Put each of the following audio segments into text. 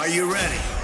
Are you ready?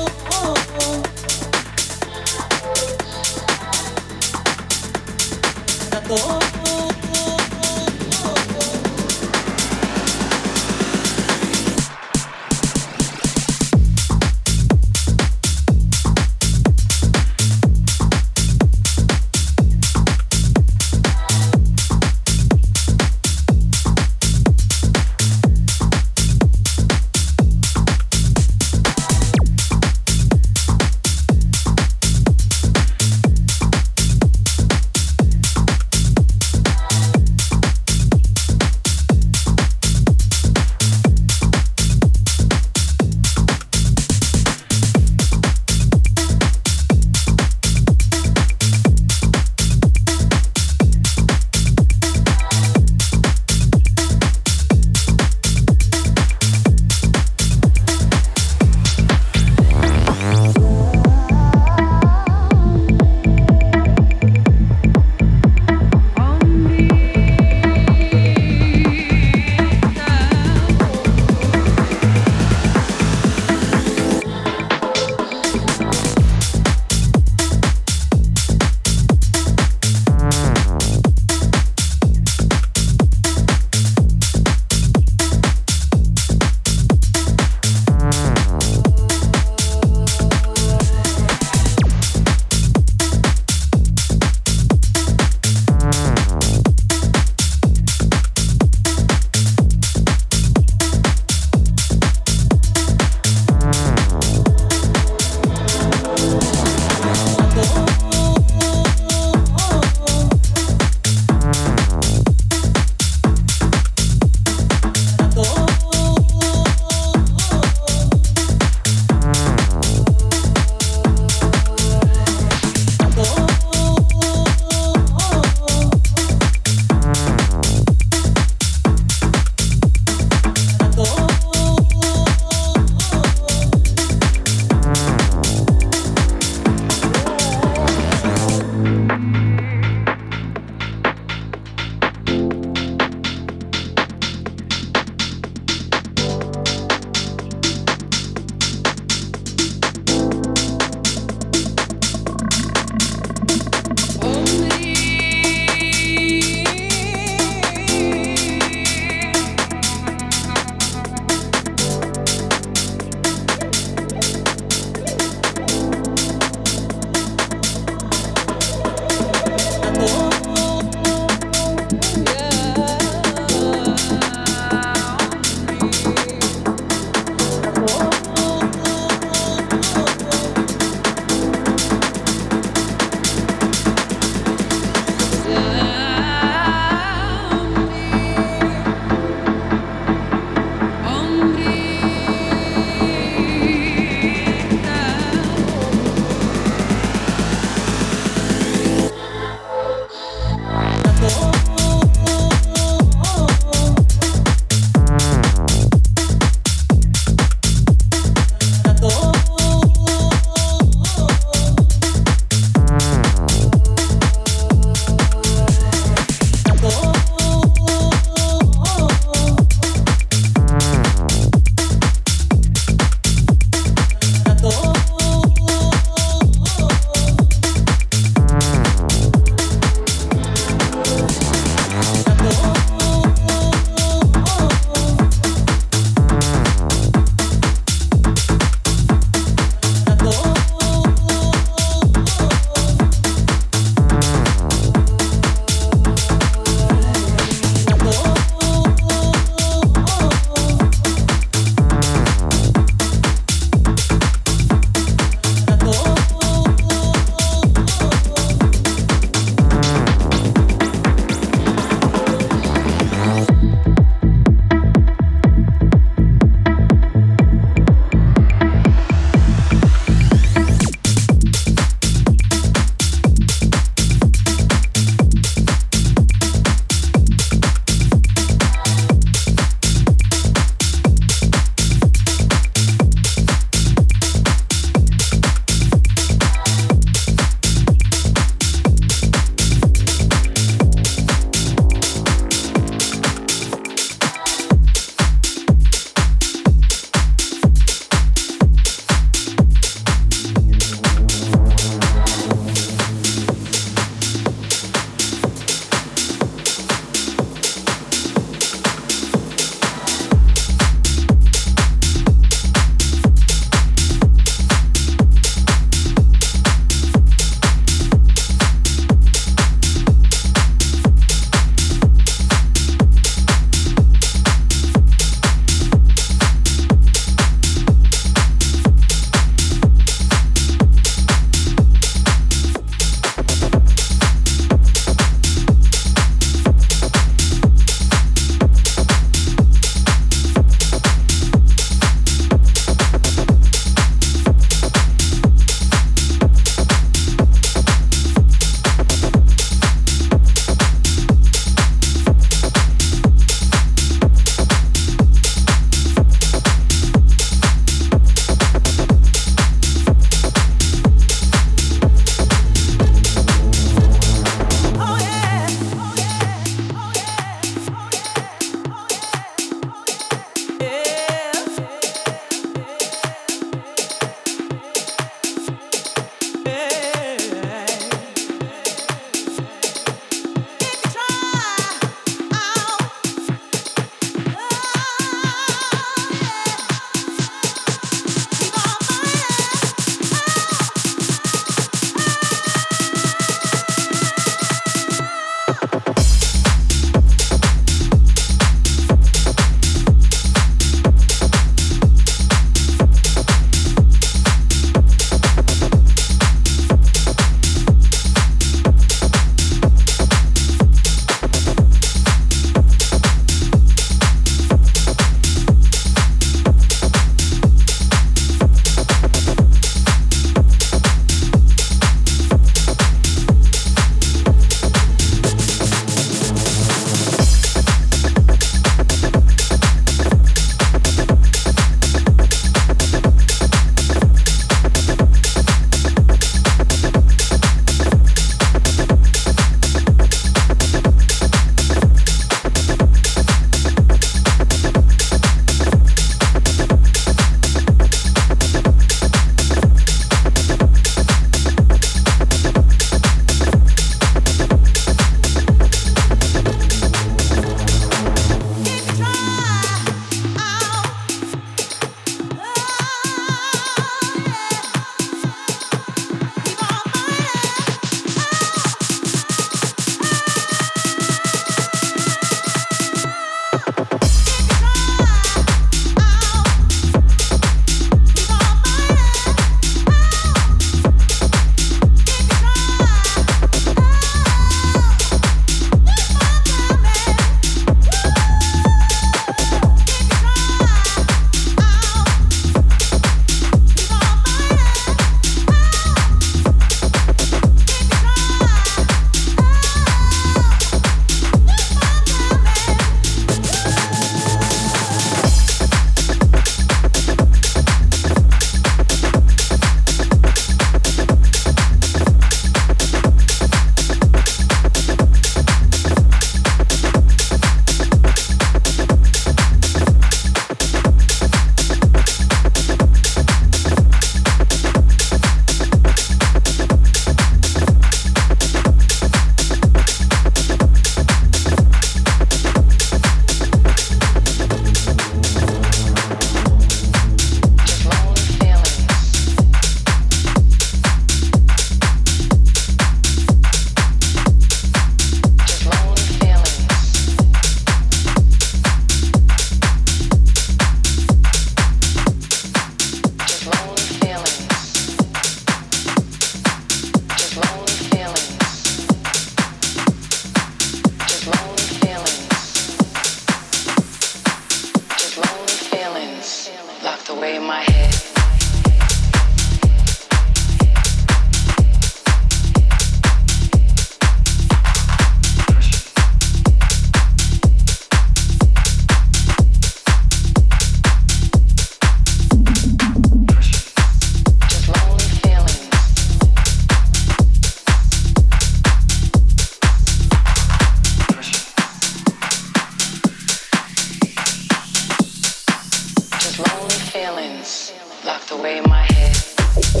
Lonely feelings locked away in my head.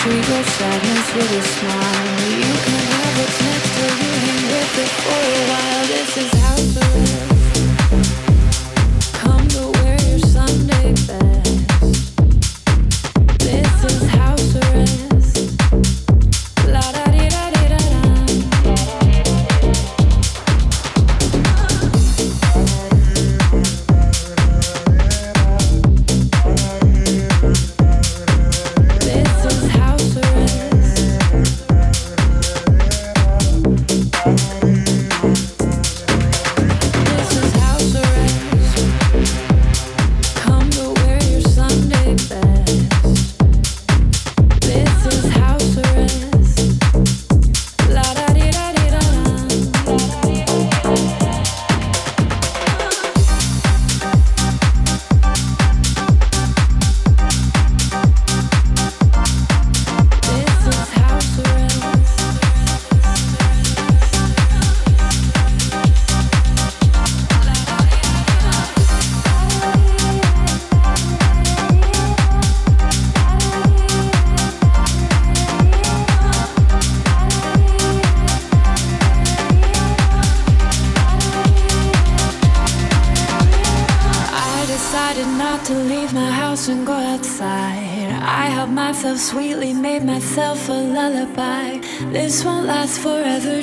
treat your sadness with a smile. You can have what's next till you hang with it for